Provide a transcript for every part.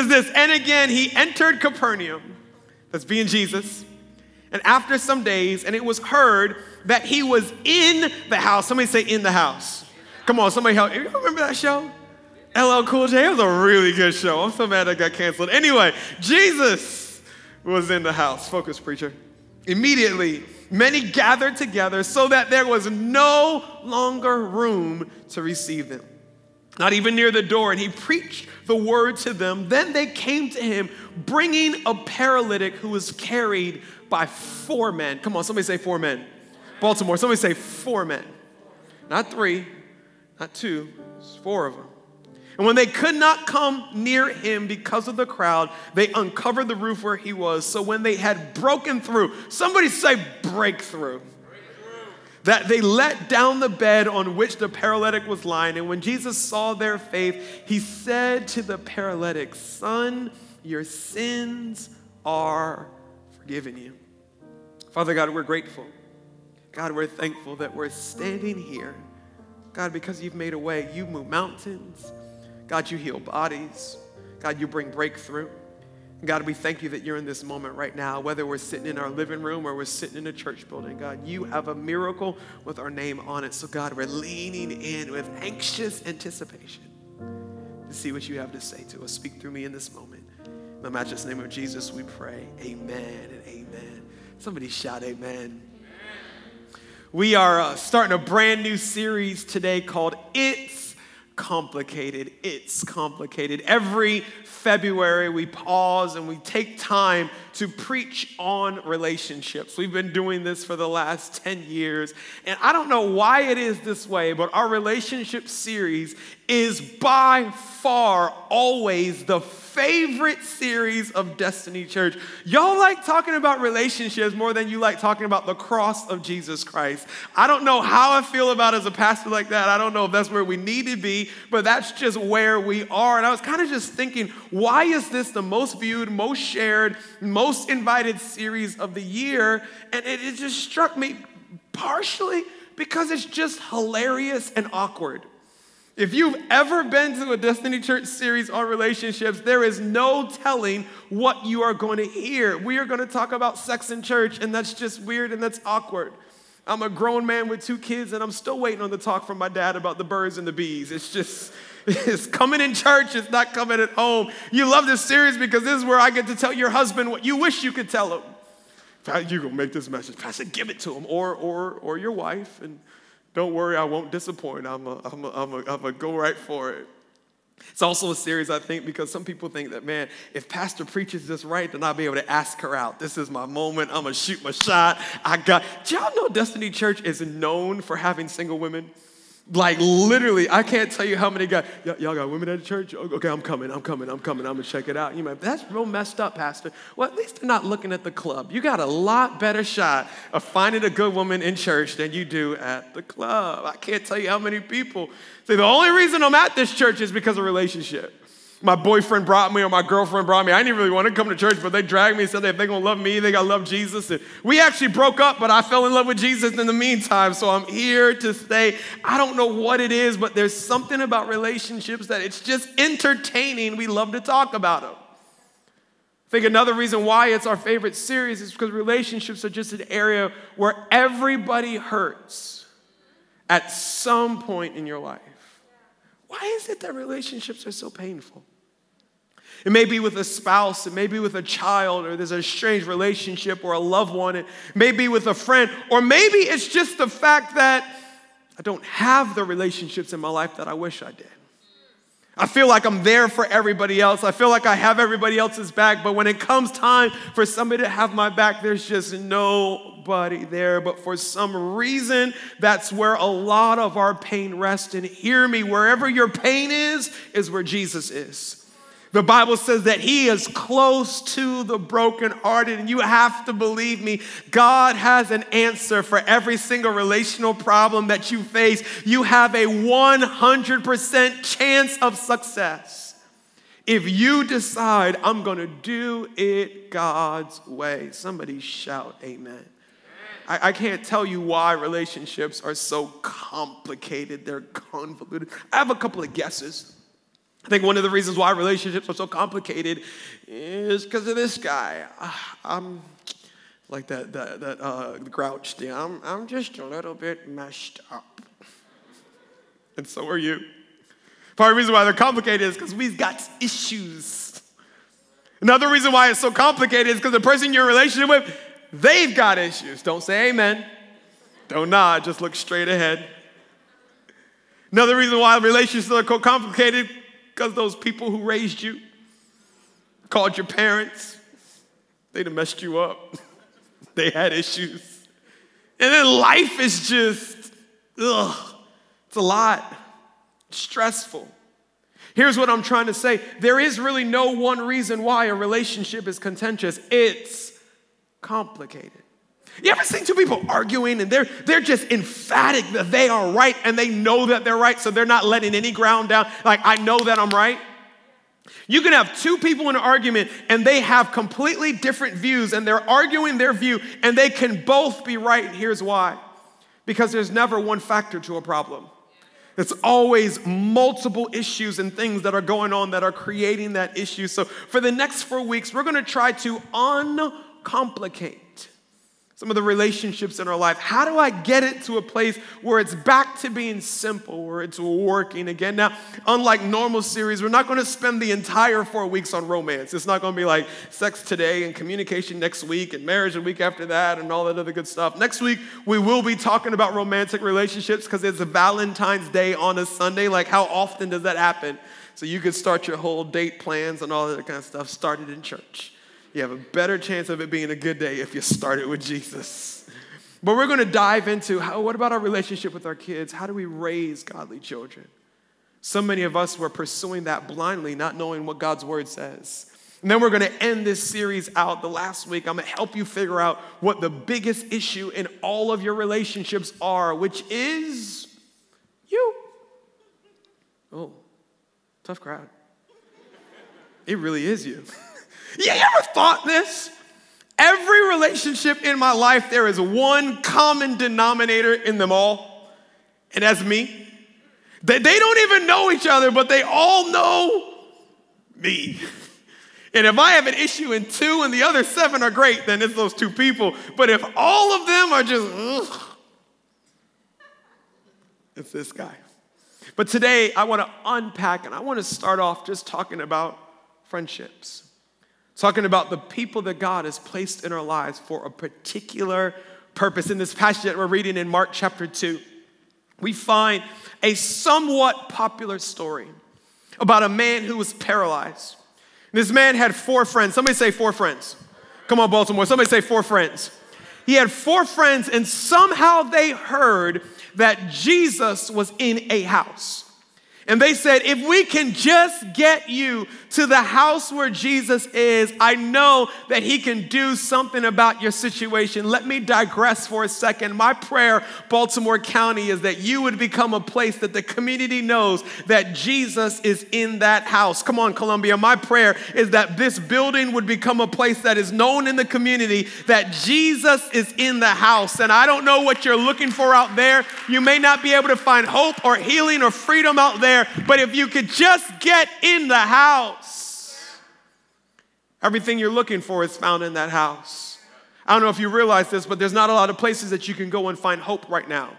says this, and again he entered Capernaum, that's being Jesus, and after some days, and it was heard that he was in the house. Somebody say in the house. Come on, somebody help. You remember that show? LL Cool J. It was a really good show. I'm so mad I got canceled. Anyway, Jesus was in the house. Focus, preacher. Immediately, many gathered together so that there was no longer room to receive them, not even near the door. And he preached the word to them. Then they came to him, bringing a paralytic who was carried by four men. Come on, somebody say four men. Baltimore, somebody say four men. Not three, not two, it's four of them. And when they could not come near him because of the crowd, they uncovered the roof where he was. So when they had broken through, somebody say breakthrough. That they let down the bed on which the paralytic was lying. And when Jesus saw their faith, he said to the paralytic, Son, your sins are forgiven you. Father God, we're grateful. God, we're thankful that we're standing here. God, because you've made a way, you move mountains. God, you heal bodies. God, you bring breakthrough. God, we thank you that you're in this moment right now, whether we're sitting in our living room or we're sitting in a church building. God, you have a miracle with our name on it. So, God, we're leaning in with anxious anticipation to see what you have to say to us. Speak through me in this moment. In the matchless name of Jesus, we pray. Amen and amen. Somebody shout, Amen. We are uh, starting a brand new series today called It's complicated. It's complicated. Every February, we pause and we take time to preach on relationships. We've been doing this for the last 10 years. And I don't know why it is this way, but our relationship series is by far always the favorite series of Destiny Church. Y'all like talking about relationships more than you like talking about the cross of Jesus Christ. I don't know how I feel about as a pastor like that. I don't know if that's where we need to be, but that's just where we are. And I was kind of just thinking, why is this the most viewed, most shared, most invited series of the year? And it, it just struck me partially because it's just hilarious and awkward. If you've ever been to a Destiny Church series on relationships, there is no telling what you are going to hear. We are going to talk about sex in church, and that's just weird and that's awkward. I'm a grown man with two kids, and I'm still waiting on the talk from my dad about the birds and the bees. It's just, it's coming in church, it's not coming at home. You love this series because this is where I get to tell your husband what you wish you could tell him. You're going to make this message, Pastor, give it to him, or, or, or your wife, and don't worry, I won't disappoint. I'm a, I'm a, I'm a, I'm a go right for it. It's also a series, I think, because some people think that, man, if Pastor preaches this right, then I'll be able to ask her out. This is my moment. I'm going to shoot my shot. I got. Do y'all know Destiny Church is known for having single women? Like literally, I can't tell you how many guys. y'all got women at the church? Oh, okay, I'm coming. I'm coming. I'm coming. I'm gonna check it out. You might. That's real messed up, Pastor. Well, at least they're not looking at the club. You got a lot better shot of finding a good woman in church than you do at the club. I can't tell you how many people say the only reason I'm at this church is because of relationship my boyfriend brought me or my girlfriend brought me. I didn't really want to come to church, but they dragged me and said if they're going to love me, they got to love Jesus. And we actually broke up, but I fell in love with Jesus in the meantime. So I'm here to stay. I don't know what it is, but there's something about relationships that it's just entertaining. We love to talk about them. I think another reason why it's our favorite series is because relationships are just an area where everybody hurts at some point in your life. Why is it that relationships are so painful? It may be with a spouse, it may be with a child, or there's a strange relationship or a loved one, it may be with a friend, or maybe it's just the fact that I don't have the relationships in my life that I wish I did. I feel like I'm there for everybody else. I feel like I have everybody else's back, but when it comes time for somebody to have my back, there's just nobody there. But for some reason, that's where a lot of our pain rests. And hear me, wherever your pain is, is where Jesus is. The Bible says that He is close to the brokenhearted, and you have to believe me. God has an answer for every single relational problem that you face. You have a 100% chance of success if you decide, I'm gonna do it God's way. Somebody shout, Amen. I, I can't tell you why relationships are so complicated, they're convoluted. I have a couple of guesses. I think one of the reasons why relationships are so complicated is because of this guy. I'm like that, that, that uh, grouch thing. I'm, I'm just a little bit messed up. And so are you. Part of the reason why they're complicated is because we've got issues. Another reason why it's so complicated is because the person you're in relationship with, they've got issues. Don't say amen. Don't nod, just look straight ahead. Another reason why relationships are complicated because those people who raised you, called your parents, they'd have messed you up. they had issues. And then life is just, ugh, it's a lot, stressful. Here's what I'm trying to say there is really no one reason why a relationship is contentious, it's complicated. You ever seen two people arguing and they're, they're just emphatic that they are right and they know that they're right, so they're not letting any ground down? Like, I know that I'm right. You can have two people in an argument and they have completely different views and they're arguing their view and they can both be right. And here's why because there's never one factor to a problem. It's always multiple issues and things that are going on that are creating that issue. So, for the next four weeks, we're gonna try to uncomplicate some of the relationships in our life. How do I get it to a place where it's back to being simple, where it's working again? Now, unlike normal series, we're not going to spend the entire four weeks on romance. It's not going to be like sex today and communication next week and marriage a week after that and all that other good stuff. Next week, we will be talking about romantic relationships because it's Valentine's Day on a Sunday. Like, how often does that happen? So you could start your whole date plans and all that kind of stuff started in church you have a better chance of it being a good day if you start it with Jesus. But we're going to dive into how, what about our relationship with our kids? How do we raise godly children? So many of us were pursuing that blindly, not knowing what God's word says. And then we're going to end this series out the last week. I'm going to help you figure out what the biggest issue in all of your relationships are, which is you. Oh, tough crowd. It really is you. You ever thought this? Every relationship in my life, there is one common denominator in them all, and that's me. They, they don't even know each other, but they all know me. And if I have an issue in two and the other seven are great, then it's those two people. But if all of them are just, ugh, it's this guy. But today, I want to unpack and I want to start off just talking about friendships talking about the people that God has placed in our lives for a particular purpose. In this passage that we're reading in Mark chapter 2, we find a somewhat popular story about a man who was paralyzed. This man had four friends. Somebody say four friends. Come on, Baltimore. Somebody say four friends. He had four friends, and somehow they heard that Jesus was in a house. And they said, if we can just get you to the house where Jesus is, I know that he can do something about your situation. Let me digress for a second. My prayer, Baltimore County, is that you would become a place that the community knows that Jesus is in that house. Come on, Columbia. My prayer is that this building would become a place that is known in the community that Jesus is in the house. And I don't know what you're looking for out there. You may not be able to find hope or healing or freedom out there there, but if you could just get in the house, everything you're looking for is found in that house. I don't know if you realize this, but there's not a lot of places that you can go and find hope right now.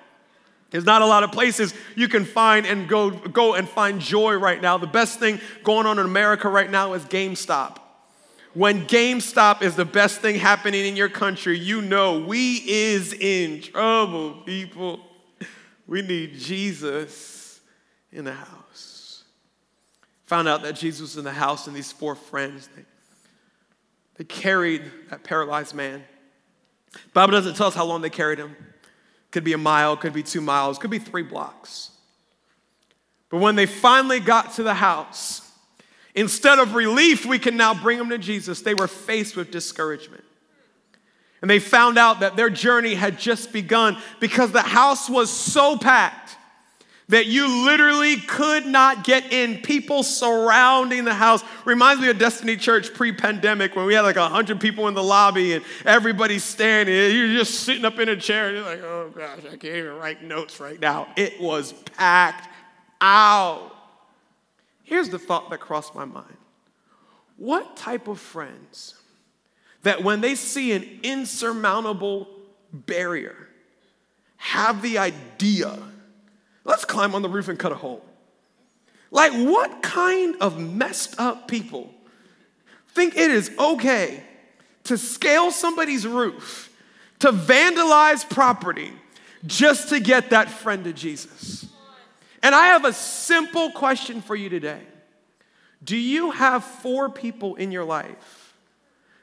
There's not a lot of places you can find and go, go and find joy right now. The best thing going on in America right now is GameStop. When GameStop is the best thing happening in your country, you know we is in trouble, people. We need Jesus in the house. Found out that Jesus was in the house, and these four friends, they, they carried that paralyzed man. Bible doesn't tell us how long they carried him. Could be a mile, could be two miles, could be three blocks. But when they finally got to the house, instead of relief, we can now bring them to Jesus, they were faced with discouragement. And they found out that their journey had just begun because the house was so packed that you literally could not get in. People surrounding the house. Reminds me of Destiny Church pre pandemic when we had like 100 people in the lobby and everybody's standing. You're just sitting up in a chair and you're like, oh gosh, I can't even write notes right now. It was packed out. here's the thought that crossed my mind What type of friends that when they see an insurmountable barrier, have the idea, let's climb on the roof and cut a hole? Like, what kind of messed up people think it is okay to scale somebody's roof, to vandalize property, just to get that friend to Jesus? And I have a simple question for you today. Do you have four people in your life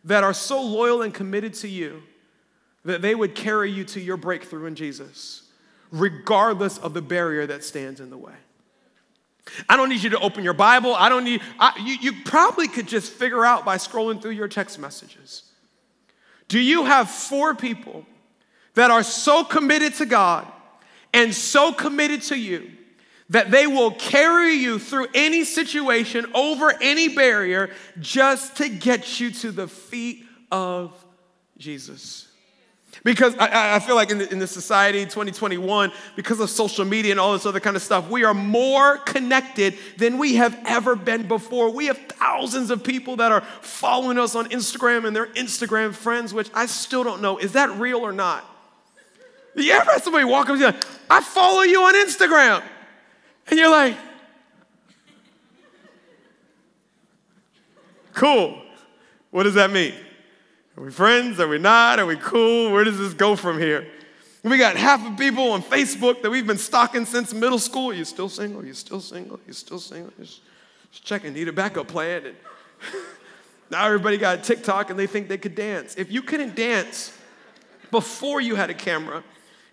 that are so loyal and committed to you that they would carry you to your breakthrough in Jesus, regardless of the barrier that stands in the way? I don't need you to open your Bible. I don't need, I, you, you probably could just figure out by scrolling through your text messages. Do you have four people that are so committed to God and so committed to you that they will carry you through any situation, over any barrier, just to get you to the feet of Jesus. Because I, I feel like in the, in the society 2021, because of social media and all this other kind of stuff, we are more connected than we have ever been before. We have thousands of people that are following us on Instagram and they're Instagram friends, which I still don't know. Is that real or not? You ever have somebody walk up to you, I follow you on Instagram. And you're like, cool. What does that mean? Are we friends? Are we not? Are we cool? Where does this go from here? We got half of people on Facebook that we've been stalking since middle school. You still single? You still single? You still single? Just, just checking. Need a backup plan. And now everybody got TikTok and they think they could dance. If you couldn't dance before you had a camera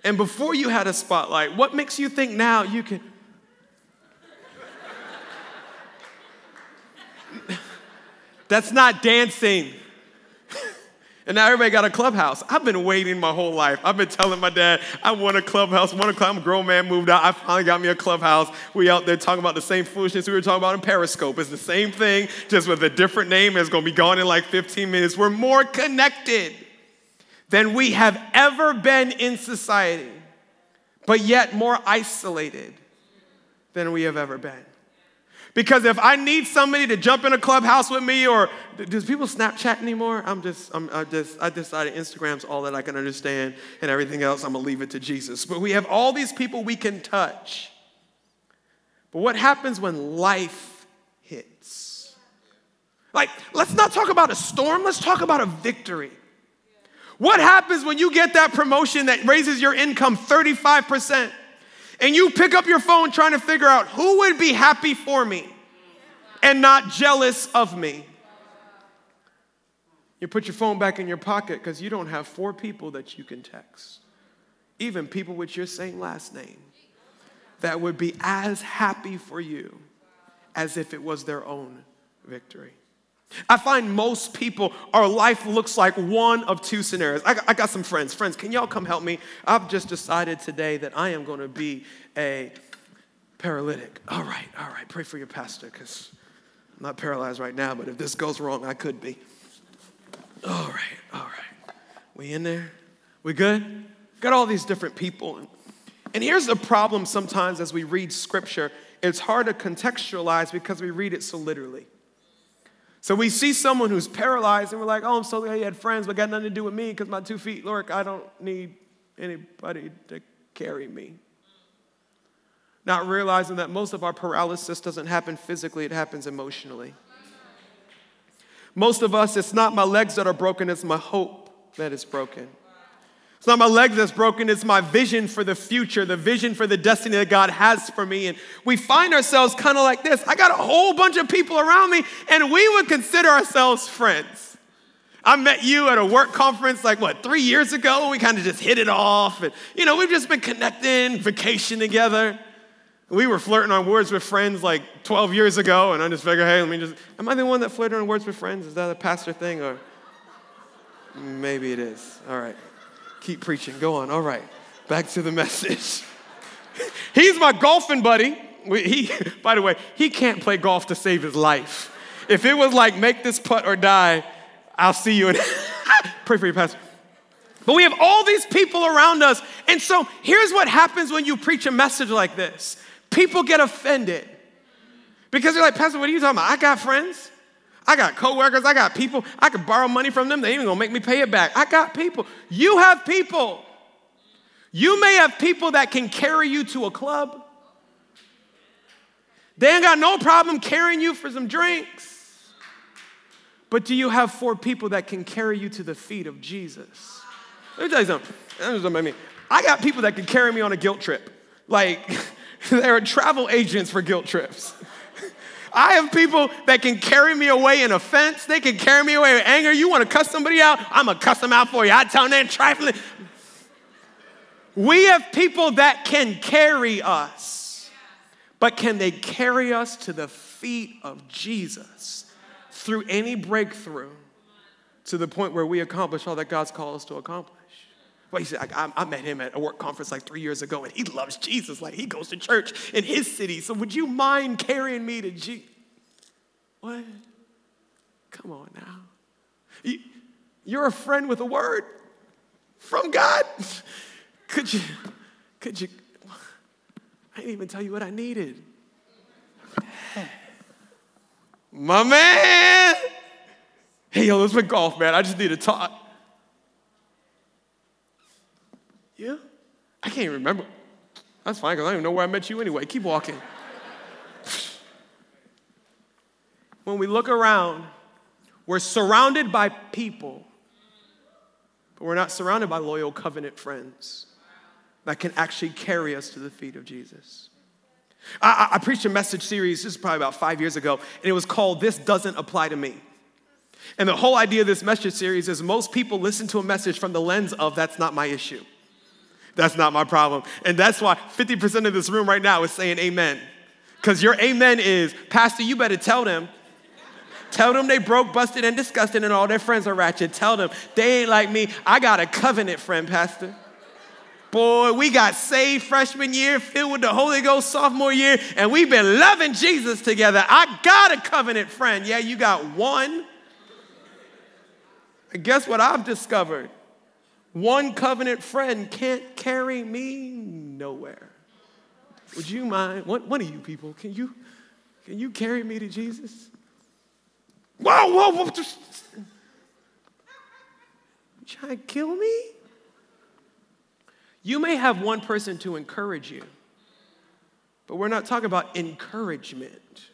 and before you had a spotlight, what makes you think now you can? That's not dancing. And now everybody got a clubhouse. I've been waiting my whole life. I've been telling my dad, I want a clubhouse. Want a club. I'm a grown man, moved out. I finally got me a clubhouse. We out there talking about the same foolishness we were talking about in Periscope. It's the same thing, just with a different name. It's gonna be gone in like 15 minutes. We're more connected than we have ever been in society, but yet more isolated than we have ever been. Because if I need somebody to jump in a clubhouse with me, or does people Snapchat anymore? I'm just, I'm, I just, I decided Instagram's all that I can understand, and everything else I'm gonna leave it to Jesus. But we have all these people we can touch. But what happens when life hits? Like, let's not talk about a storm, let's talk about a victory. What happens when you get that promotion that raises your income 35%? And you pick up your phone trying to figure out who would be happy for me and not jealous of me. You put your phone back in your pocket because you don't have four people that you can text, even people with your same last name, that would be as happy for you as if it was their own victory. I find most people, our life looks like one of two scenarios. I got, I got, some friends. Friends, can y'all come help me? I've just decided today that I am going to be a paralytic. All right, all right. Pray for your pastor because I'm not paralyzed right now, but if this goes wrong, I could be. All right, all right. We in there? We good? Got all these different people. And here's the problem sometimes as we read scripture it's hard to contextualize because we read it so literally. So we see someone who's paralyzed and we're like, oh, I'm so glad he had friends, but got nothing to do with me because my two feet work. I don't need anybody to carry me. Not realizing that most of our paralysis doesn't happen physically, it happens emotionally. Most of us, it's not my legs that are broken, it's my hope that is broken. It's not my leg that's broken, it's my vision for the future, the vision for the destiny that God has for me. And we find ourselves kind of like this I got a whole bunch of people around me, and we would consider ourselves friends. I met you at a work conference like what, three years ago? We kind of just hit it off. And, you know, we've just been connecting, vacation together. We were flirting on words with friends like 12 years ago, and I just figured, hey, let me just, am I the one that flirted on words with friends? Is that a pastor thing? Or maybe it is. All right. Keep preaching. Go on. All right. Back to the message. He's my golfing buddy. He, by the way, he can't play golf to save his life. If it was like make this putt or die, I'll see you and pray for your pastor. But we have all these people around us. And so here's what happens when you preach a message like this people get offended Because they're like, Pastor, what are you talking about? I got friends. I got coworkers. I got people. I could borrow money from them. They ain't even gonna make me pay it back. I got people. You have people. You may have people that can carry you to a club. They ain't got no problem carrying you for some drinks. But do you have four people that can carry you to the feet of Jesus? Let me tell you something. Let me I got people that can carry me on a guilt trip. Like, they're travel agents for guilt trips. I have people that can carry me away in offense. They can carry me away in anger. You want to cuss somebody out? I'm going to cuss them out for you. I tell them they're trifling. We have people that can carry us, but can they carry us to the feet of Jesus through any breakthrough to the point where we accomplish all that God's called us to accomplish? Well, he said, I, I, met him at a work conference like three years ago, and he loves Jesus. Like he goes to church in his city. So would you mind carrying me to Jesus? What? Come on now. You, you're a friend with a word from God. Could you, could you, I didn't even tell you what I needed. My man. Hey, yo, let's play golf, man. I just need to talk. Yeah? I can't even remember. That's fine, because I don't even know where I met you anyway. Keep walking. when we look around, we're surrounded by people, but we're not surrounded by loyal covenant friends that can actually carry us to the feet of Jesus. I, I, preached a message series, this is probably about five years ago, and it was called This Doesn't Apply to Me. And the whole idea of this message series is most people listen to a message from the lens of that's not my issue. That's not my problem. And that's why 50% of this room right now is saying amen. Because your amen is, Pastor, you better tell them. Tell them they broke, busted, and disgusted, and all their friends are ratchet. Tell them they ain't like me. I got a covenant friend, Pastor. Boy, we got saved freshman year, filled with the Holy Ghost sophomore year, and we've been loving Jesus together. I got a covenant friend. Yeah, you got one. And guess what I've discovered? One covenant friend can't carry me nowhere. Would you mind? One, one of you people, can you, can you carry me to Jesus? Whoa, whoa, whoa. You trying to kill me? You may have one person to encourage you, but we're not talking about encouragement.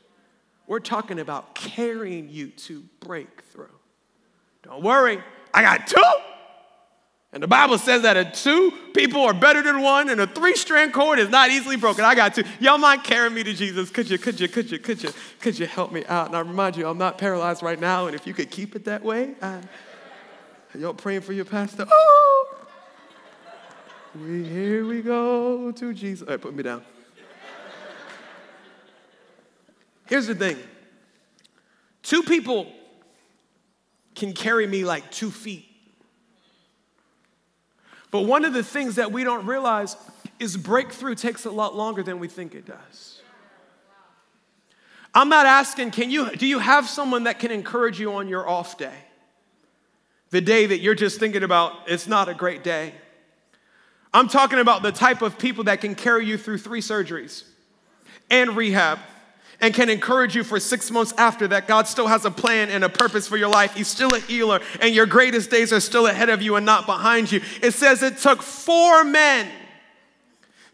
We're talking about carrying you to breakthrough. Don't worry, I got two. And the Bible says that a two people are better than one, and a three strand cord is not easily broken. I got two. Y'all mind carrying me to Jesus? Could you, could you, could you, could you, could you help me out? And I remind you, I'm not paralyzed right now, and if you could keep it that way, I, y'all praying for your pastor? Oh, we, here we go to Jesus. All right, put me down. Here's the thing two people can carry me like two feet. But one of the things that we don't realize is breakthrough takes a lot longer than we think it does. I'm not asking, can you, do you have someone that can encourage you on your off day? The day that you're just thinking about, it's not a great day. I'm talking about the type of people that can carry you through three surgeries and rehab and can encourage you for six months after that. God still has a plan and a purpose for your life. He's still a healer, and your greatest days are still ahead of you and not behind you. It says it took four men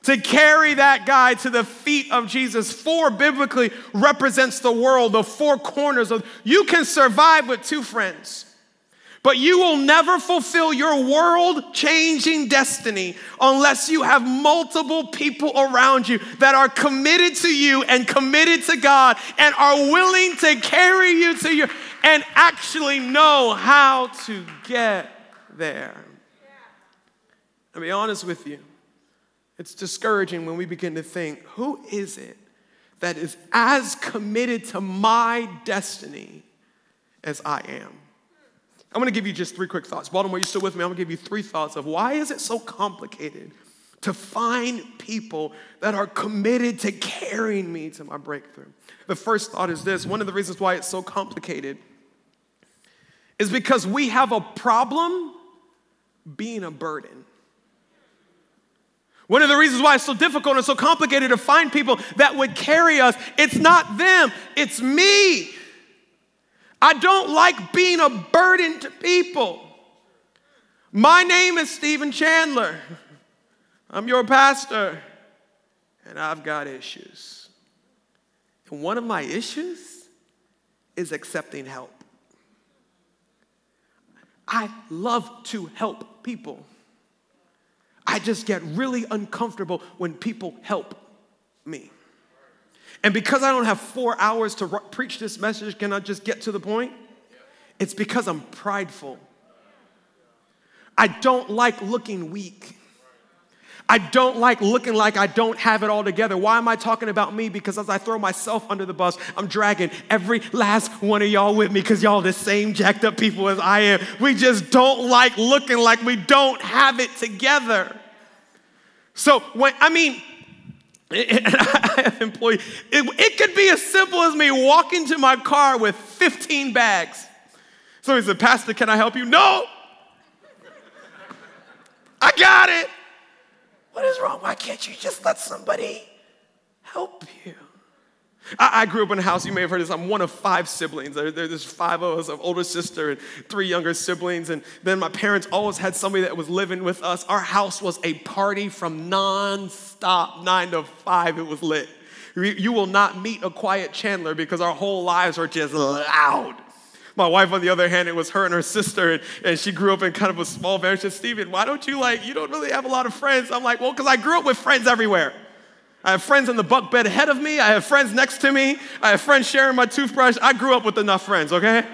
to carry that guy to the feet of Jesus. Four biblically represents the world, the four corners of you can survive with two friends. But you will never fulfill your world changing destiny unless you have multiple people around you that are committed to you and committed to God and are willing to carry you to your and actually know how to get there. I'll be honest with you. It's discouraging when we begin to think, who is it that is as committed to my destiny as I am? I'm gonna give you just three quick thoughts. Baltimore, are you still with me? I'm gonna give you three thoughts of why is it so complicated to find people that are committed to carrying me to my breakthrough. The first thought is this one of the reasons why it's so complicated is because we have a problem being a burden. One of the reasons why it's so difficult and so complicated to find people that would carry us, it's not them, it's me. I don't like being a burden to people. My name is Stephen Chandler. I'm your pastor, and I've got issues. And one of my issues is accepting help. I love to help people. I just get really uncomfortable when people help me. And because I don't have four hours to preach this message, can I just get to the point? It's because I'm prideful. I don't like looking weak. I don't like looking like I don't have it all together. Why am I talking about me? Because as I throw myself under the bus, I'm dragging every last one of y'all with me because y'all the same jacked up people as I am. We just don't like looking like we don't have it together. So when I mean, I have employees. It, it could be as simple as me walking to my car with 15 bags. So he said, Pastor, can I help you? No. I got it. What is wrong? Why can't you just let somebody help you? I, grew up in a house, you may have heard this, I'm one of five siblings. There, there's five of us, an older sister and three younger siblings. And then my parents always had somebody that was living with us. Our house was a party from non-stop, nine to five, it was lit. You will not meet a quiet Chandler because our whole lives are just loud. My wife, on the other hand, it was her and her sister, and, and she grew up in kind of a small village. She said, Stephen, why don't you like, you don't really have a lot of friends? I'm like, well, because I grew up with friends everywhere. I have friends in the bunk bed ahead of me. I have friends next to me. I have friends sharing my toothbrush. I grew up with enough friends, okay?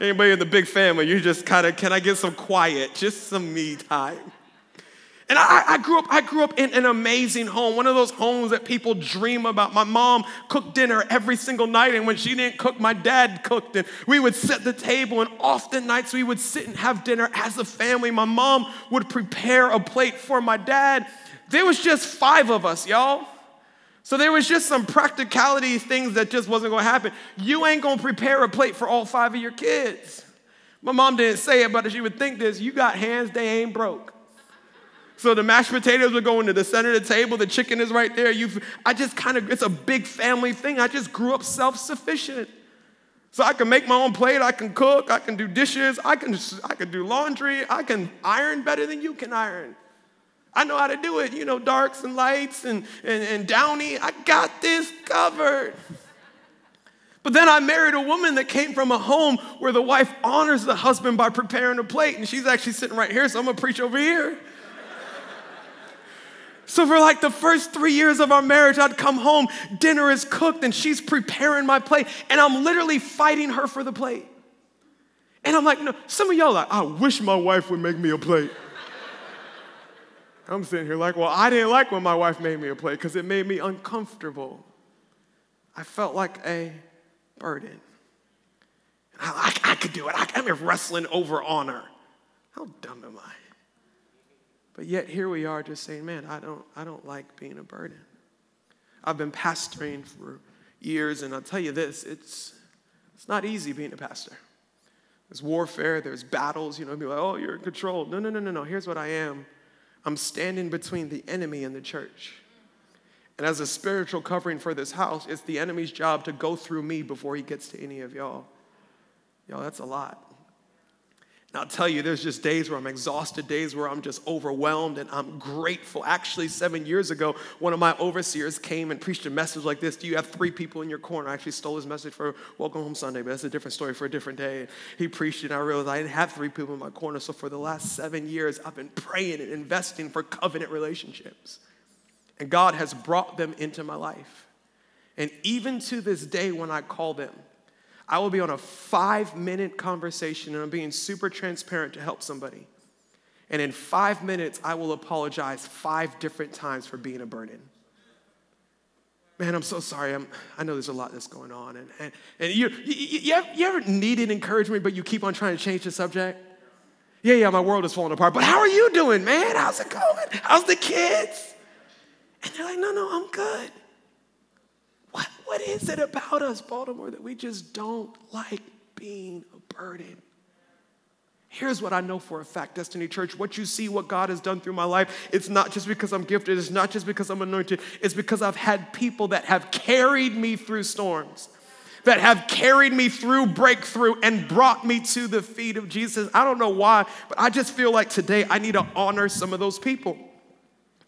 Anybody in the big family, you just kind of, can I get some quiet, just some me time? And I, I, grew up, I grew up in an amazing home, one of those homes that people dream about. My mom cooked dinner every single night, and when she didn't cook, my dad cooked. And we would set the table, and often nights we would sit and have dinner as a family. My mom would prepare a plate for my dad. There was just five of us, y'all. So there was just some practicality things that just wasn't gonna happen. You ain't gonna prepare a plate for all five of your kids. My mom didn't say it, but she would think this you got hands, they ain't broke. So the mashed potatoes would go into the center of the table, the chicken is right there. You, I just kind of, it's a big family thing. I just grew up self sufficient. So I can make my own plate, I can cook, I can do dishes, I can, I can do laundry, I can iron better than you can iron. I know how to do it, you know, darks and lights and, and, and downy. I got this covered. But then I married a woman that came from a home where the wife honors the husband by preparing a plate, and she's actually sitting right here, so I'm gonna preach over here. So, for like the first three years of our marriage, I'd come home, dinner is cooked, and she's preparing my plate, and I'm literally fighting her for the plate. And I'm like, no, some of y'all like, I wish my wife would make me a plate. I'm sitting here like, well, I didn't like when my wife made me a plate because it made me uncomfortable. I felt like a burden. I, I, I could do it. I, I'm wrestling over honor. How dumb am I? But yet here we are just saying, man, I don't, I don't like being a burden. I've been pastoring for years, and I'll tell you this, it's, it's not easy being a pastor. There's warfare, there's battles, you know, people like, oh, you're in control. No, no, no, no, no. Here's what I am. I'm standing between the enemy and the church. And as a spiritual covering for this house, it's the enemy's job to go through me before he gets to any of y'all. Y'all, that's a lot. And I'll tell you, there's just days where I'm exhausted, days where I'm just overwhelmed, and I'm grateful. Actually, seven years ago, one of my overseers came and preached a message like this Do you have three people in your corner? I actually stole his message for Welcome Home Sunday, but that's a different story for a different day. He preached it, and I realized I didn't have three people in my corner. So for the last seven years, I've been praying and investing for covenant relationships. And God has brought them into my life. And even to this day, when I call them, I will be on a five minute conversation and I'm being super transparent to help somebody. And in five minutes, I will apologize five different times for being a burden. Man, I'm so sorry. I'm, I know there's a lot that's going on. And, and, and you, you, you, ever, you ever needed encouragement, but you keep on trying to change the subject? Yeah, yeah, my world is falling apart. But how are you doing, man? How's it going? How's the kids? And they're like, no, no, I'm good. What, what is it about us, Baltimore, that we just don't like being a burden? Here's what I know for a fact, Destiny Church. What you see, what God has done through my life, it's not just because I'm gifted, it's not just because I'm anointed, it's because I've had people that have carried me through storms, that have carried me through breakthrough and brought me to the feet of Jesus. I don't know why, but I just feel like today I need to honor some of those people.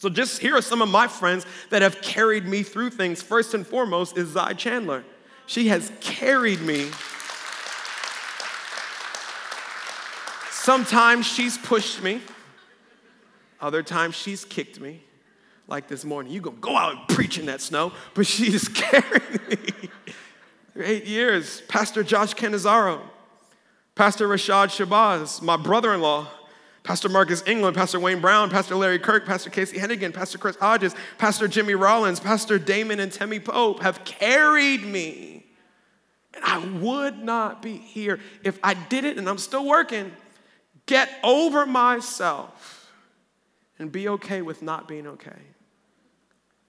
So, just here are some of my friends that have carried me through things. First and foremost is Zai Chandler. She has carried me Sometimes she's pushed me, other times she's kicked me. Like this morning, you gonna go out and preach in that snow, but she's carrying me. Eight years, Pastor Josh Canizaro, Pastor Rashad Shabazz, my brother in law, Pastor Marcus England, Pastor Wayne Brown, Pastor Larry Kirk, Pastor Casey Hennigan, Pastor Chris Hodges, Pastor Jimmy Rollins, Pastor Damon and Temmie Pope have carried me. And I would not be here if I did it, and I'm still working get over myself and be okay with not being okay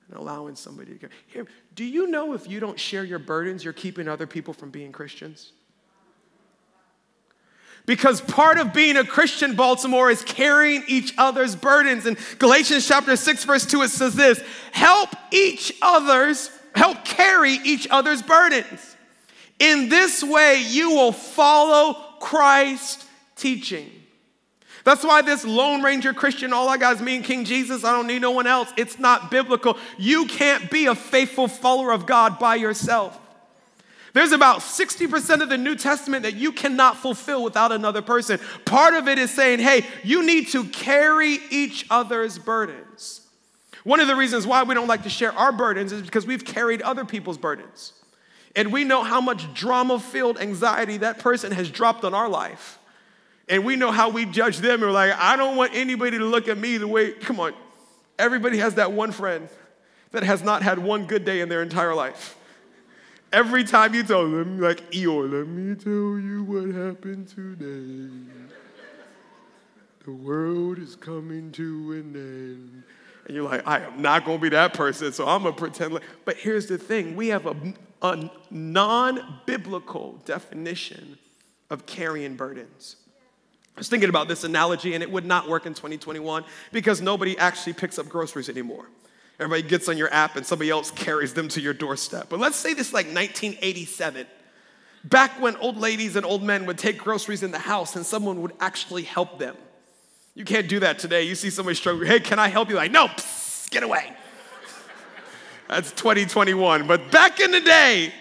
and allowing somebody to go. Here, do you know if you don't share your burdens, you're keeping other people from being Christians? Because part of being a Christian, Baltimore, is carrying each other's burdens. In Galatians chapter 6, verse 2, it says this help each other's, help carry each other's burdens. In this way, you will follow Christ's teaching. That's why this Lone Ranger Christian, all I got is me and King Jesus, I don't need no one else. It's not biblical. You can't be a faithful follower of God by yourself. There's about 60% of the New Testament that you cannot fulfill without another person. Part of it is saying, hey, you need to carry each other's burdens. One of the reasons why we don't like to share our burdens is because we've carried other people's burdens. And we know how much drama filled anxiety that person has dropped on our life and we know how we judge them. And we're like, I don't want anybody to look at me the way, come on. Everybody has that one friend that has not had one good day in their entire life. Every time you tell them, like, Eeyore, let me tell you what happened today. The world is coming to an end. And you're like, I am not gonna be that person, so I'm gonna pretend like. But here's the thing we have a, a non biblical definition of carrying burdens. I was thinking about this analogy, and it would not work in 2021 because nobody actually picks up groceries anymore. Everybody gets on your app and somebody else carries them to your doorstep. But let's say this like 1987, back when old ladies and old men would take groceries in the house and someone would actually help them. You can't do that today. You see somebody struggling, hey, can I help you? Like, no, psst, get away. That's 2021. But back in the day,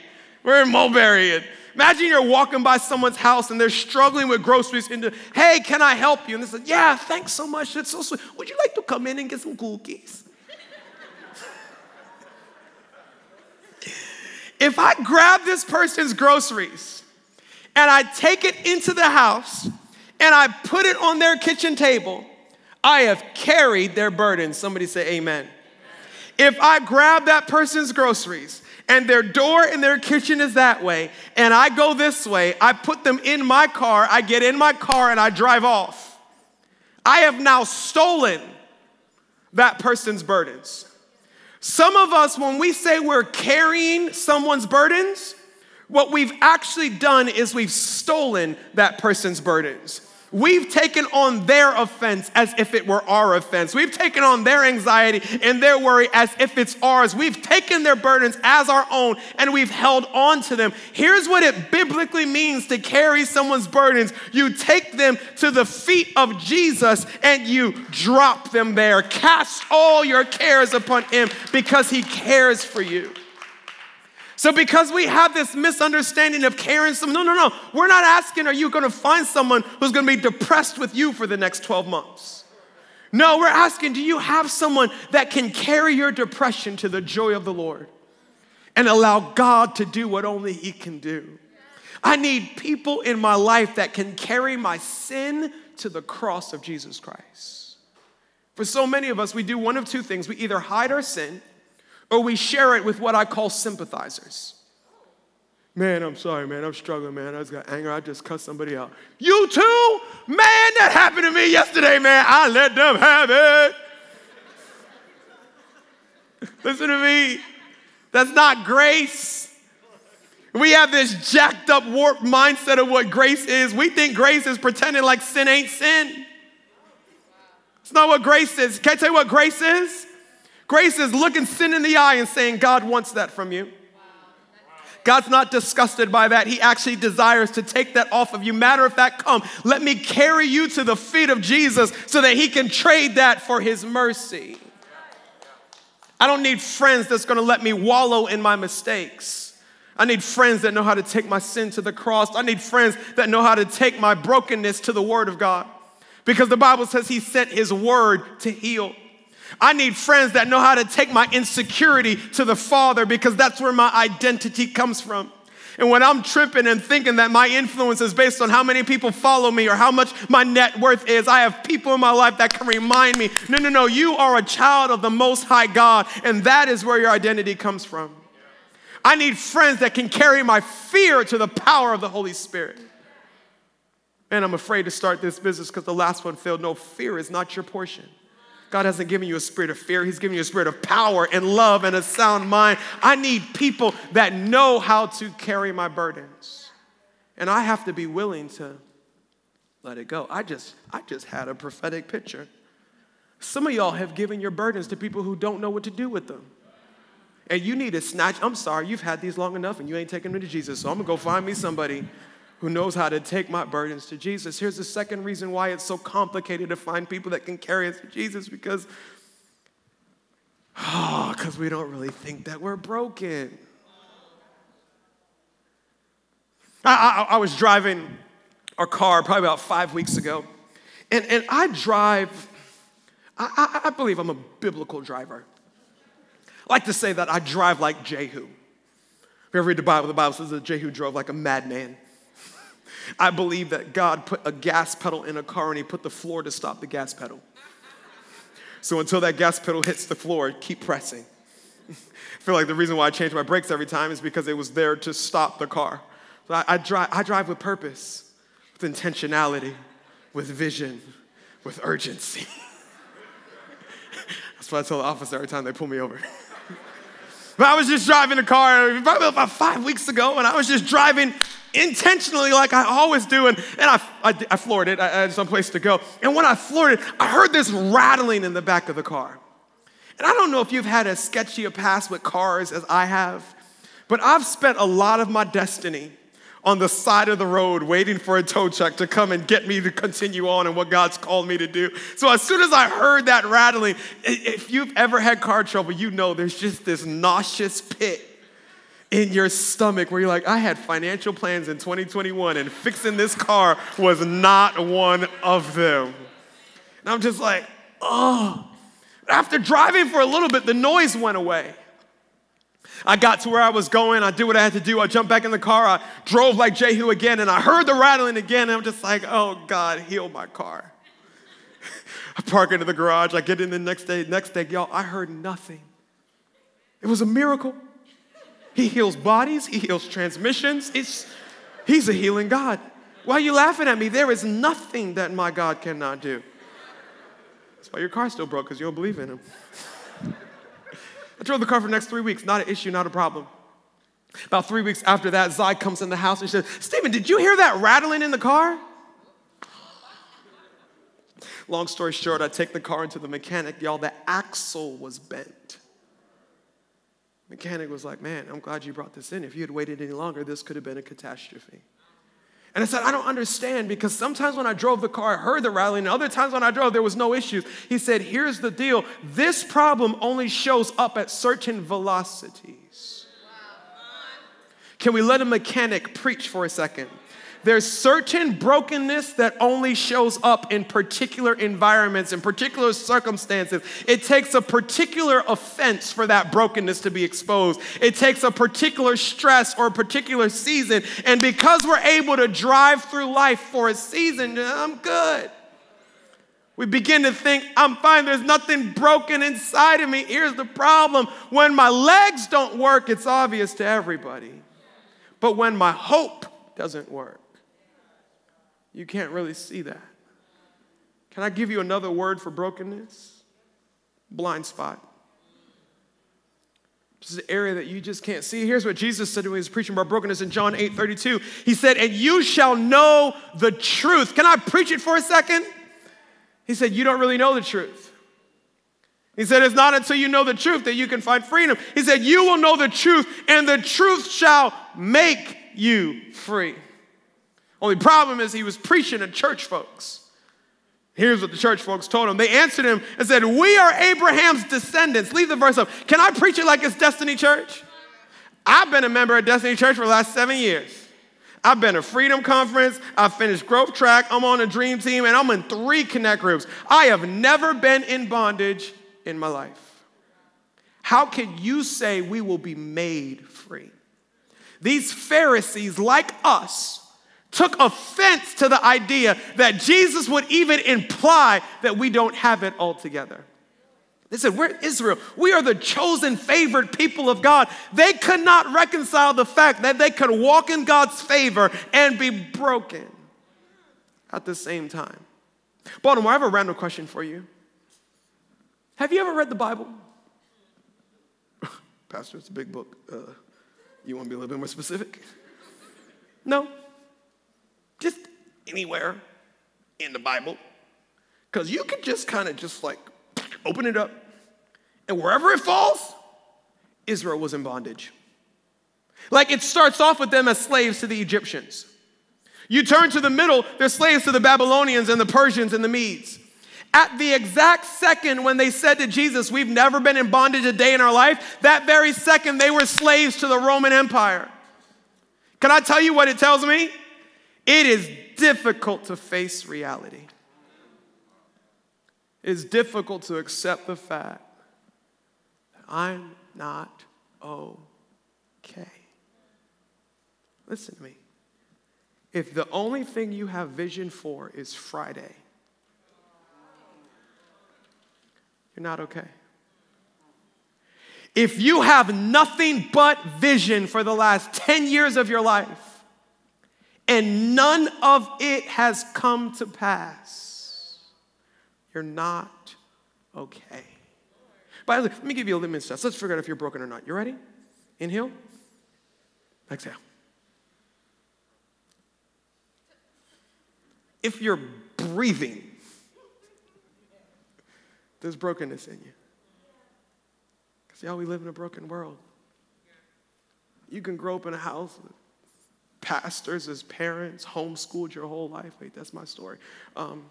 we're in Mulberry and Imagine you're walking by someone's house and they're struggling with groceries and hey, can I help you? And they say, yeah, thanks so much. It's so sweet. Would you like to come in and get some cookies? If I grab this person's groceries and I take it into the house and I put it on their kitchen table, I have carried their burden. Somebody say amen. If I grab that person's groceries and their door in their kitchen is that way, and I go this way, I put them in my car, I get in my car, and I drive off. I have now stolen that person's burdens. Some of us, when we say we're carrying someone's burdens, what we've actually done is we've stolen that person's burdens. We've taken on their offense as if it were our offense. We've taken on their anxiety and their worry as if it's ours. We've taken their burdens as our own and we've held on to them. Here's what it biblically means to carry someone's burdens you take them to the feet of Jesus and you drop them there. Cast all your cares upon Him because He cares for you. So, because we have this misunderstanding of caring some, no, no, no. We're not asking, are you going to find someone who's going to be depressed with you for the next 12 months? No, we're asking, do you have someone that can carry your depression to the joy of the Lord and allow God to do what only He can do? I need people in my life that can carry my sin to the cross of Jesus Christ. For so many of us, we do one of two things we either hide our sin or we share it with what I call sympathizers. Man, I'm sorry, man. I'm struggling, man. I just got anger. I just cussed somebody out. You too? Man, that happened to me yesterday, man. I let them have it. Listen to me. That's not grace. We have this jacked up, warped mindset of what grace is. We think grace is pretending like sin ain't sin. It's not what grace is. Can I tell you what grace is? Grace is looking sin in the eye and saying, God wants that from you. God's not disgusted by that. He actually desires to take that off of you. Matter of fact, come, let me carry you to the feet of Jesus so that he can trade that for his mercy. I don't need friends that's gonna let me wallow in my mistakes. I need friends that know how to take my sin to the cross. I need friends that know how to take my brokenness to the Word of God. Because the Bible says He sent His Word to heal. I need friends that know how to take my insecurity to the Father because that's where my identity comes from. And when I'm tripping and thinking that my influence is based on how many people follow me or how much my net worth is, I have people in my life that can remind me no, no, no, you are a child of the Most High God, and that is where your identity comes from. I need friends that can carry my fear to the power of the Holy Spirit. And I'm afraid to start this business because the last one failed. No, fear is not your portion. God hasn't given you a spirit of fear. He's given you a spirit of power and love and a sound mind. I need people that know how to carry my burdens. And I have to be willing to let it go. I just I just had a prophetic picture. Some of y'all have given your burdens to people who don't know what to do with them. And you need to snatch. I'm sorry, you've had these long enough and you ain't taking them to Jesus. So I'm gonna go find me somebody who knows how to take my burdens to Jesus. Here's the second reason why it's so complicated to find people that can carry us to Jesus because ah, oh, because we don't really think that we're broken. I, I, I was driving our car probably about five weeks ago, and, and I drive, I, I, I believe I'm a biblical driver. I like to say that I drive like Jehu. If you ever read the Bible, the Bible says that Jehu drove like a madman. I believe that God put a gas pedal in a car and he put the floor to stop the gas pedal. So until that gas pedal hits the floor, keep pressing. I feel like the reason why I change my brakes every time is because it was there to stop the car. So I, I, drive, I drive with purpose, with intentionality, with vision, with urgency. That's what I tell the officer every time they pull me over. but I was just driving a car probably about five weeks ago, and I was just driving intentionally like I always do. And, and I, I, I floored it. I, I had some place to go. And when I floored it, I heard this rattling in the back of the car. And I don't know if you've had as sketchy a past with cars as I have, but I've spent a lot of my destiny on the side of the road waiting for a tow truck to come and get me to continue on in what God's called me to do. So as soon as I heard that rattling, if you've ever had car trouble, you know there's just this nauseous pit in your stomach where you're like, I had financial plans in 2021 and fixing this car was not one of them. And I'm just like, oh. After driving for a little bit, the noise went away. I got to where I was going. I did what I had to do. I jumped back in the car. I drove like Jehu again, and I heard the rattling again. And I'm just like, oh, God, heal my car. I park into the garage. I get in the next day. Next day, y'all, I heard nothing. It was a miracle. He heals bodies, He heals transmissions. It's, he's a healing God. Why are you laughing at me? There is nothing that my God cannot do. That's why your car's still broke, because you don't believe in Him. I drove the car for the next three weeks. Not an issue, not a problem. About three weeks after that, Zai comes in the house and says, Stephen, did you hear that rattling in the car? Long story short, I take the car into the mechanic. Y'all, the axle was bent. Mechanic was like, Man, I'm glad you brought this in. If you had waited any longer, this could have been a catastrophe. And I said, I don't understand because sometimes when I drove the car, I heard the rattling, and other times when I drove, there was no issues. He said, Here's the deal this problem only shows up at certain velocities. Can we let a mechanic preach for a second? There's certain brokenness that only shows up in particular environments, in particular circumstances. It takes a particular offense for that brokenness to be exposed. It takes a particular stress or a particular season. And because we're able to drive through life for a season, I'm good. We begin to think, I'm fine, there's nothing broken inside of me. Here's the problem when my legs don't work, it's obvious to everybody. But when my hope doesn't work, you can't really see that. Can I give you another word for brokenness? Blind spot. This is an area that you just can't see. Here's what Jesus said when he was preaching about brokenness in John 8 32. He said, And you shall know the truth. Can I preach it for a second? He said, You don't really know the truth. He said, It's not until you know the truth that you can find freedom. He said, You will know the truth, and the truth shall make you free. Only problem is he was preaching to church folks. Here's what the church folks told him. They answered him and said, We are Abraham's descendants. Leave the verse up. Can I preach it like it's Destiny Church? I've been a member of Destiny Church for the last seven years. I've been to Freedom Conference, I've finished Growth Track, I'm on a Dream Team, and I'm in three Connect groups. I have never been in bondage in my life. How can you say we will be made free? These Pharisees, like us, took offense to the idea that Jesus would even imply that we don't have it all together. They said, We're Israel. We are the chosen, favored people of God. They could not reconcile the fact that they could walk in God's favor and be broken at the same time. Baltimore, I have a random question for you. Have you ever read the Bible? Pastor, it's a big book. Uh, you want to be a little bit more specific? No? Just anywhere in the Bible. Because you could just kind of just like open it up, and wherever it falls, Israel was in bondage. Like it starts off with them as slaves to the Egyptians. You turn to the middle, they're slaves to the Babylonians and the Persians and the Medes. At the exact second when they said to Jesus, We've never been in bondage a day in our life, that very second they were slaves to the Roman Empire. Can I tell you what it tells me? It is difficult to face reality. It is difficult to accept the fact that I'm not okay. Listen to me. If the only thing you have vision for is Friday, you're not okay. If you have nothing but vision for the last 10 years of your life, and none of it has come to pass, you're not okay. By the way, let me give you a litmus test. Let's figure out if you're broken or not. You ready? Inhale, exhale. If you're breathing, there's brokenness in you. Because, y'all, we live in a broken world. You can grow up in a house pastors, as parents, homeschooled your whole life. Wait, that's my story. Um,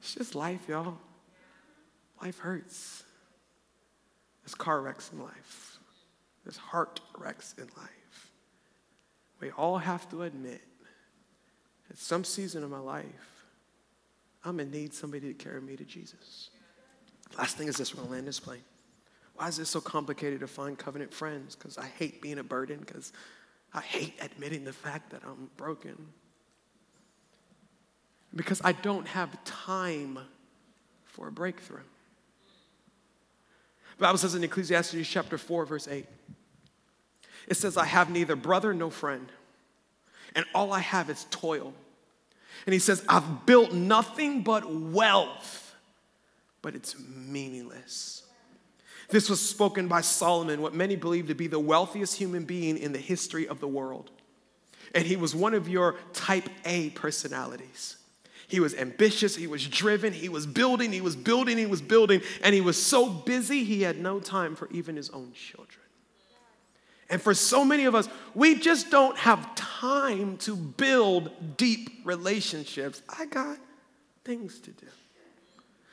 it's just life, y'all. Life hurts. There's car wrecks in life, there's heart wrecks in life. We all have to admit, at some season of my life, I'm to need somebody to carry me to Jesus. Last thing is this, we're to land this plane. Why is it so complicated to find covenant friends? Because I hate being a burden, because I hate admitting the fact that I'm broken. Because I don't have time for a breakthrough. The Bible says in Ecclesiastes chapter 4, verse 8, it says, I have neither brother nor friend, and all I have is toil. And he says, I've built nothing but wealth, but it's meaningless. This was spoken by Solomon, what many believe to be the wealthiest human being in the history of the world. And he was one of your type A personalities. He was ambitious, he was driven, he was building, he was building, he was building, and he was so busy he had no time for even his own children. And for so many of us, we just don't have time to build deep relationships. I got things to do.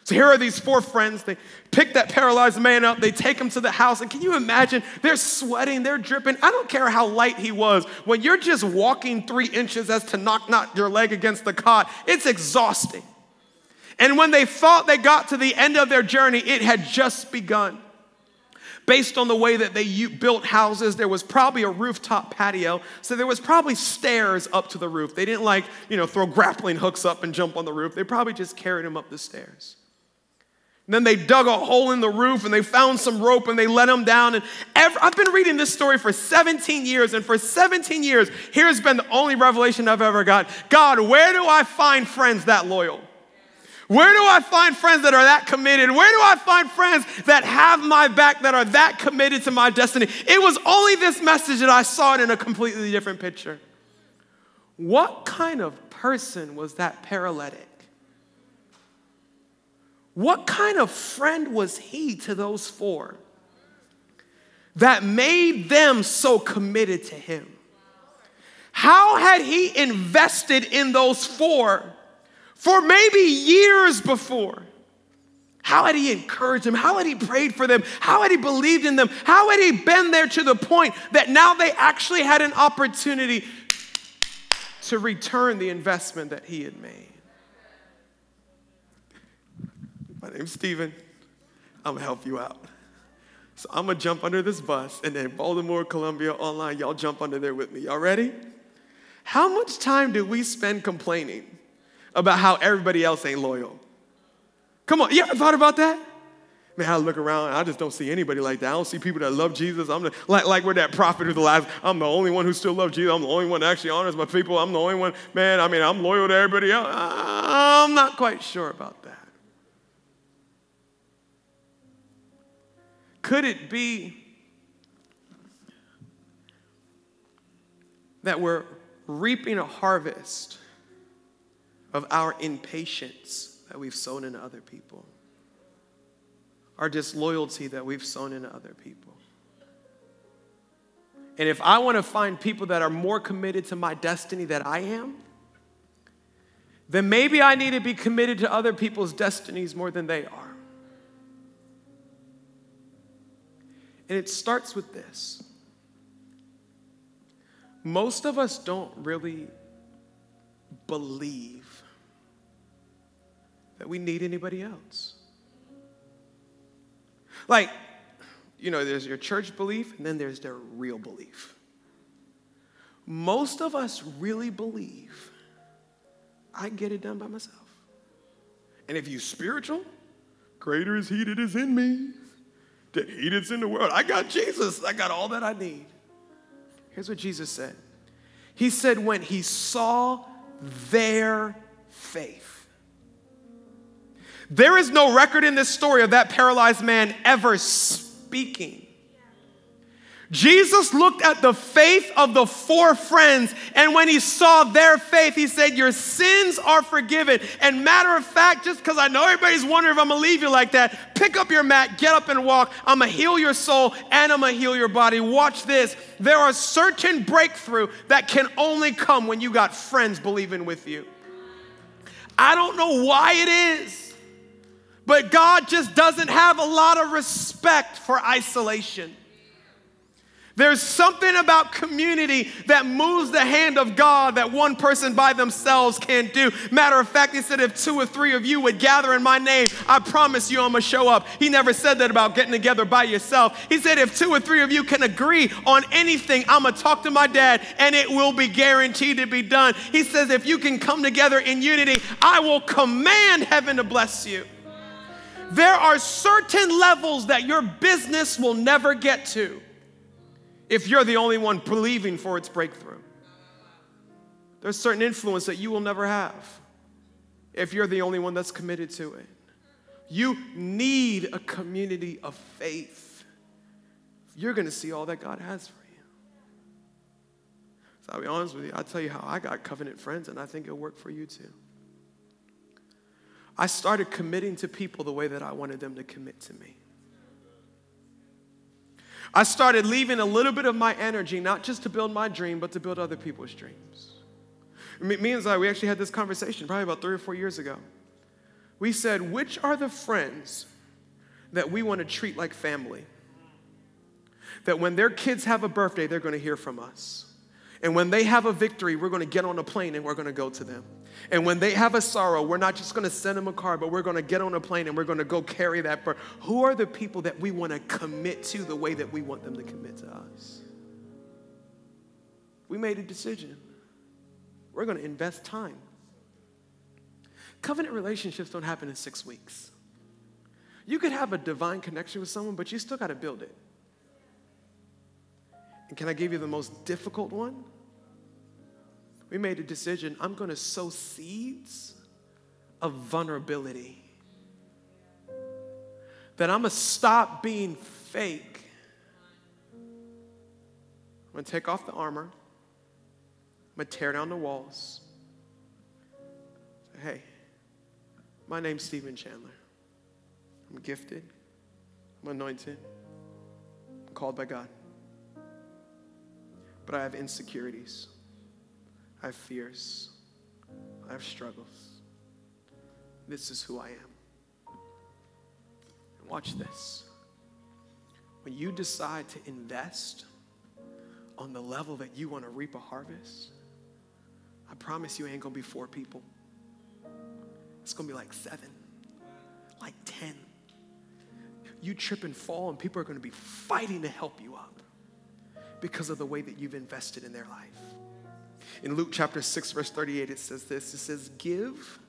So here are these four friends. They pick that paralyzed man up, they take him to the house, and can you imagine? They're sweating, they're dripping. I don't care how light he was. When you're just walking three inches as to knock not your leg against the cot, it's exhausting. And when they thought they got to the end of their journey, it had just begun. Based on the way that they built houses, there was probably a rooftop patio, so there was probably stairs up to the roof. They didn't like, you know, throw grappling hooks up and jump on the roof. They probably just carried him up the stairs. And then they dug a hole in the roof and they found some rope and they let him down. And ever, I've been reading this story for 17 years, and for 17 years, here's been the only revelation I've ever got God, where do I find friends that loyal? Where do I find friends that are that committed? Where do I find friends that have my back that are that committed to my destiny? It was only this message that I saw it in a completely different picture. What kind of person was that paralytic? What kind of friend was he to those four that made them so committed to him? How had he invested in those four for maybe years before? How had he encouraged them? How had he prayed for them? How had he believed in them? How had he been there to the point that now they actually had an opportunity to return the investment that he had made? My name's Stephen. I'm gonna help you out. So I'm gonna jump under this bus, and then Baltimore, Columbia, online, y'all jump under there with me. Y'all ready? How much time do we spend complaining about how everybody else ain't loyal? Come on, you ever thought about that? Man, I look around I just don't see anybody like that. I don't see people that love Jesus. I'm the, like, like we're that prophet of the last. I'm the only one who still loves Jesus. I'm the only one that actually honors my people. I'm the only one, man, I mean, I'm loyal to everybody else. I'm not quite sure about that. Could it be that we're reaping a harvest of our impatience that we've sown into other people? Our disloyalty that we've sown into other people? And if I want to find people that are more committed to my destiny than I am, then maybe I need to be committed to other people's destinies more than they are. And it starts with this most of us don't really believe that we need anybody else. Like, you know, there's your church belief, and then there's their real belief. Most of us really believe I get it done by myself. And if you spiritual, greater is he that is in me that he that's in the world. I got Jesus. I got all that I need. Here's what Jesus said He said, when he saw their faith. There is no record in this story of that paralyzed man ever speaking. Jesus looked at the faith of the four friends, and when he saw their faith, he said, Your sins are forgiven. And matter of fact, just because I know everybody's wondering if I'm gonna leave you like that, pick up your mat, get up and walk. I'm gonna heal your soul and I'm gonna heal your body. Watch this. There are certain breakthrough that can only come when you got friends believing with you. I don't know why it is, but God just doesn't have a lot of respect for isolation. There's something about community that moves the hand of God that one person by themselves can't do. Matter of fact, he said, if two or three of you would gather in my name, I promise you I'm gonna show up. He never said that about getting together by yourself. He said, if two or three of you can agree on anything, I'm gonna talk to my dad and it will be guaranteed to be done. He says, if you can come together in unity, I will command heaven to bless you. There are certain levels that your business will never get to if you're the only one believing for its breakthrough. There's certain influence that you will never have if you're the only one that's committed to it. You need a community of faith. You're going to see all that God has for you. So I'll be honest with you, I'll tell you how I got covenant friends, and I think it'll work for you too. I started committing to people the way that I wanted them to commit to me. I started leaving a little bit of my energy, not just to build my dream, but to build other people's dreams. Me and Zai, we actually had this conversation probably about three or four years ago. We said, which are the friends that we want to treat like family? That when their kids have a birthday, they're going to hear from us. And when they have a victory, we're going to get on a plane and we're going to go to them. And when they have a sorrow, we're not just going to send them a card, but we're going to get on a plane and we're going to go carry that burden. Who are the people that we want to commit to the way that we want them to commit to us? We made a decision. We're going to invest time. Covenant relationships don't happen in six weeks. You could have a divine connection with someone, but you still got to build it. And can I give you the most difficult one? We made a decision I'm going to sow seeds of vulnerability. That I'm gonna stop being fake. I'm gonna take off the armor. I'm gonna tear down the walls. Hey, my name's Stephen Chandler. I'm gifted. I'm anointed. I'm called by God. But I have insecurities. I have fears. I have struggles. This is who I am. And watch this. When you decide to invest on the level that you want to reap a harvest, I promise you ain't gonna be four people. It's gonna be like seven, like 10. You trip and fall, and people are gonna be fighting to help you up because of the way that you've invested in their life. In Luke chapter 6, verse 38, it says this it says, Give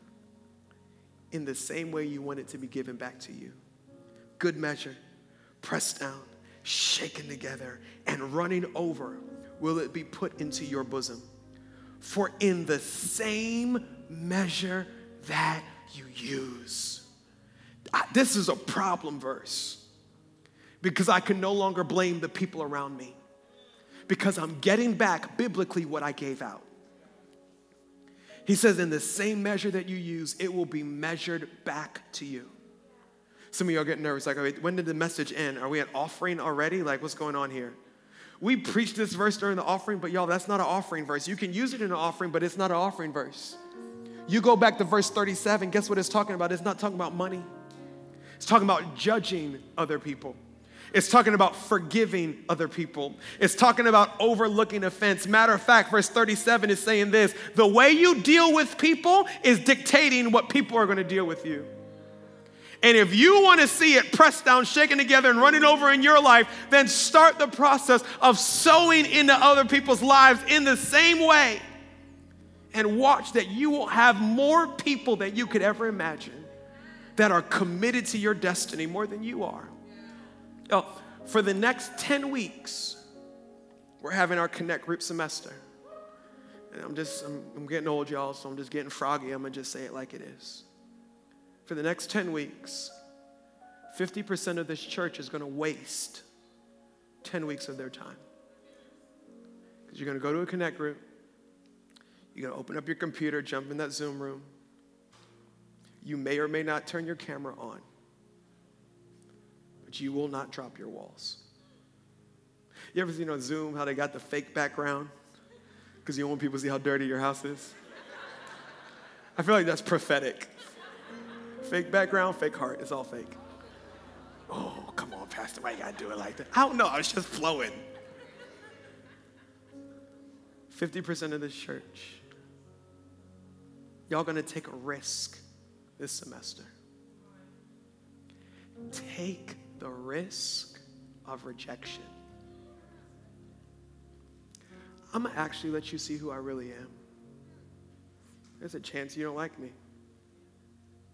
in the same way you want it to be given back to you. Good measure, pressed down, shaken together, and running over will it be put into your bosom. For in the same measure that you use. This is a problem verse because I can no longer blame the people around me because I'm getting back biblically what I gave out. He says, in the same measure that you use, it will be measured back to you. Some of y'all get nervous, like, when did the message end? Are we at offering already? Like, what's going on here? We preached this verse during the offering, but y'all, that's not an offering verse. You can use it in an offering, but it's not an offering verse. You go back to verse 37, guess what it's talking about? It's not talking about money, it's talking about judging other people. It's talking about forgiving other people. It's talking about overlooking offense. Matter of fact, verse 37 is saying this the way you deal with people is dictating what people are going to deal with you. And if you want to see it pressed down, shaken together, and running over in your life, then start the process of sowing into other people's lives in the same way. And watch that you will have more people that you could ever imagine that are committed to your destiny more than you are. Oh, for the next 10 weeks, we're having our Connect group semester. And I'm just, I'm, I'm getting old, y'all, so I'm just getting froggy. I'm gonna just say it like it is. For the next 10 weeks, 50% of this church is gonna waste 10 weeks of their time. Because you're gonna go to a Connect group, you're gonna open up your computer, jump in that Zoom room. You may or may not turn your camera on you will not drop your walls. You ever seen on Zoom how they got the fake background? Because you don't want people to see how dirty your house is? I feel like that's prophetic. Fake background, fake heart. It's all fake. Oh, come on, Pastor. Why you gotta do it like that? I don't know. I was just flowing. 50% of this church, y'all gonna take a risk this semester. Take the risk of rejection. I'm gonna actually let you see who I really am. There's a chance you don't like me.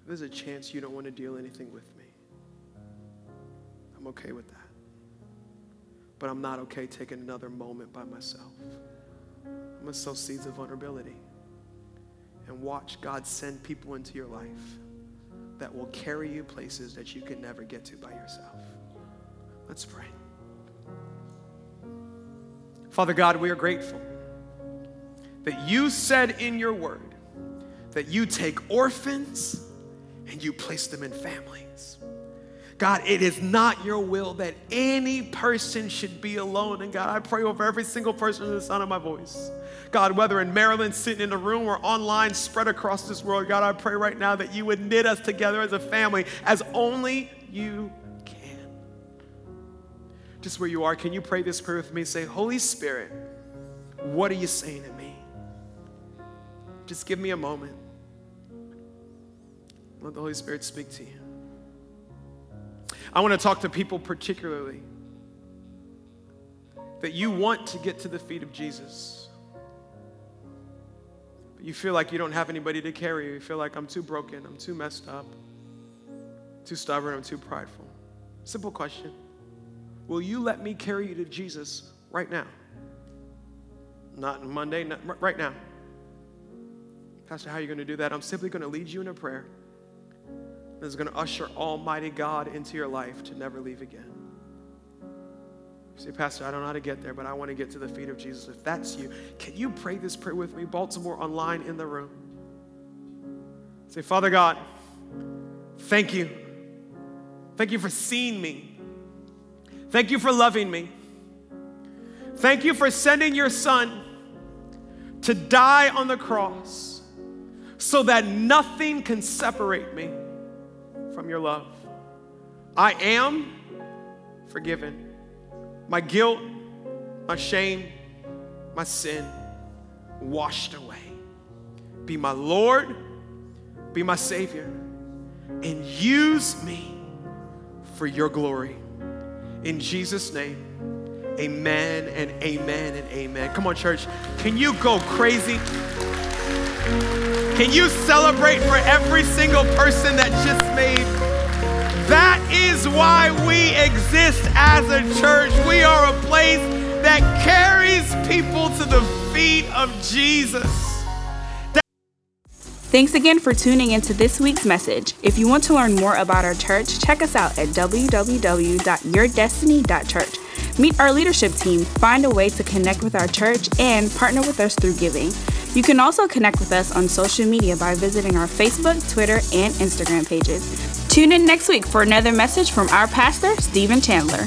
There's a chance you don't want to deal anything with me. I'm okay with that. But I'm not okay taking another moment by myself. I'm gonna sow seeds of vulnerability and watch God send people into your life that will carry you places that you can never get to by yourself. Let's pray. Father God, we are grateful that you said in your word that you take orphans and you place them in families. God, it is not your will that any person should be alone. And God, I pray over every single person in the sound of my voice. God, whether in Maryland, sitting in a room, or online, spread across this world, God, I pray right now that you would knit us together as a family as only you can. Just where you are, can you pray this prayer with me? Say, Holy Spirit, what are you saying to me? Just give me a moment. Let the Holy Spirit speak to you. I want to talk to people particularly that you want to get to the feet of Jesus. But you feel like you don't have anybody to carry you. You feel like I'm too broken, I'm too messed up, too stubborn, I'm too prideful. Simple question Will you let me carry you to Jesus right now? Not Monday, not, right now. Pastor, how are you going to do that? I'm simply going to lead you in a prayer that's going to usher Almighty God into your life to never leave again. You say, Pastor, I don't know how to get there, but I want to get to the feet of Jesus. If that's you, can you pray this prayer with me? Baltimore online in the room. Say, Father God, thank you. Thank you for seeing me. Thank you for loving me. Thank you for sending your son to die on the cross so that nothing can separate me from your love. I am forgiven. My guilt, my shame, my sin washed away. Be my Lord, be my Savior, and use me for your glory. In Jesus' name, amen and amen and amen. Come on, church. Can you go crazy? Can you celebrate for every single person that just made? That is why we exist as a church. We are a place that carries people to the feet of Jesus. Thanks again for tuning into this week's message. If you want to learn more about our church, check us out at www.yourdestiny.church. Meet our leadership team, find a way to connect with our church, and partner with us through giving. You can also connect with us on social media by visiting our Facebook, Twitter, and Instagram pages. Tune in next week for another message from our pastor, Stephen Chandler.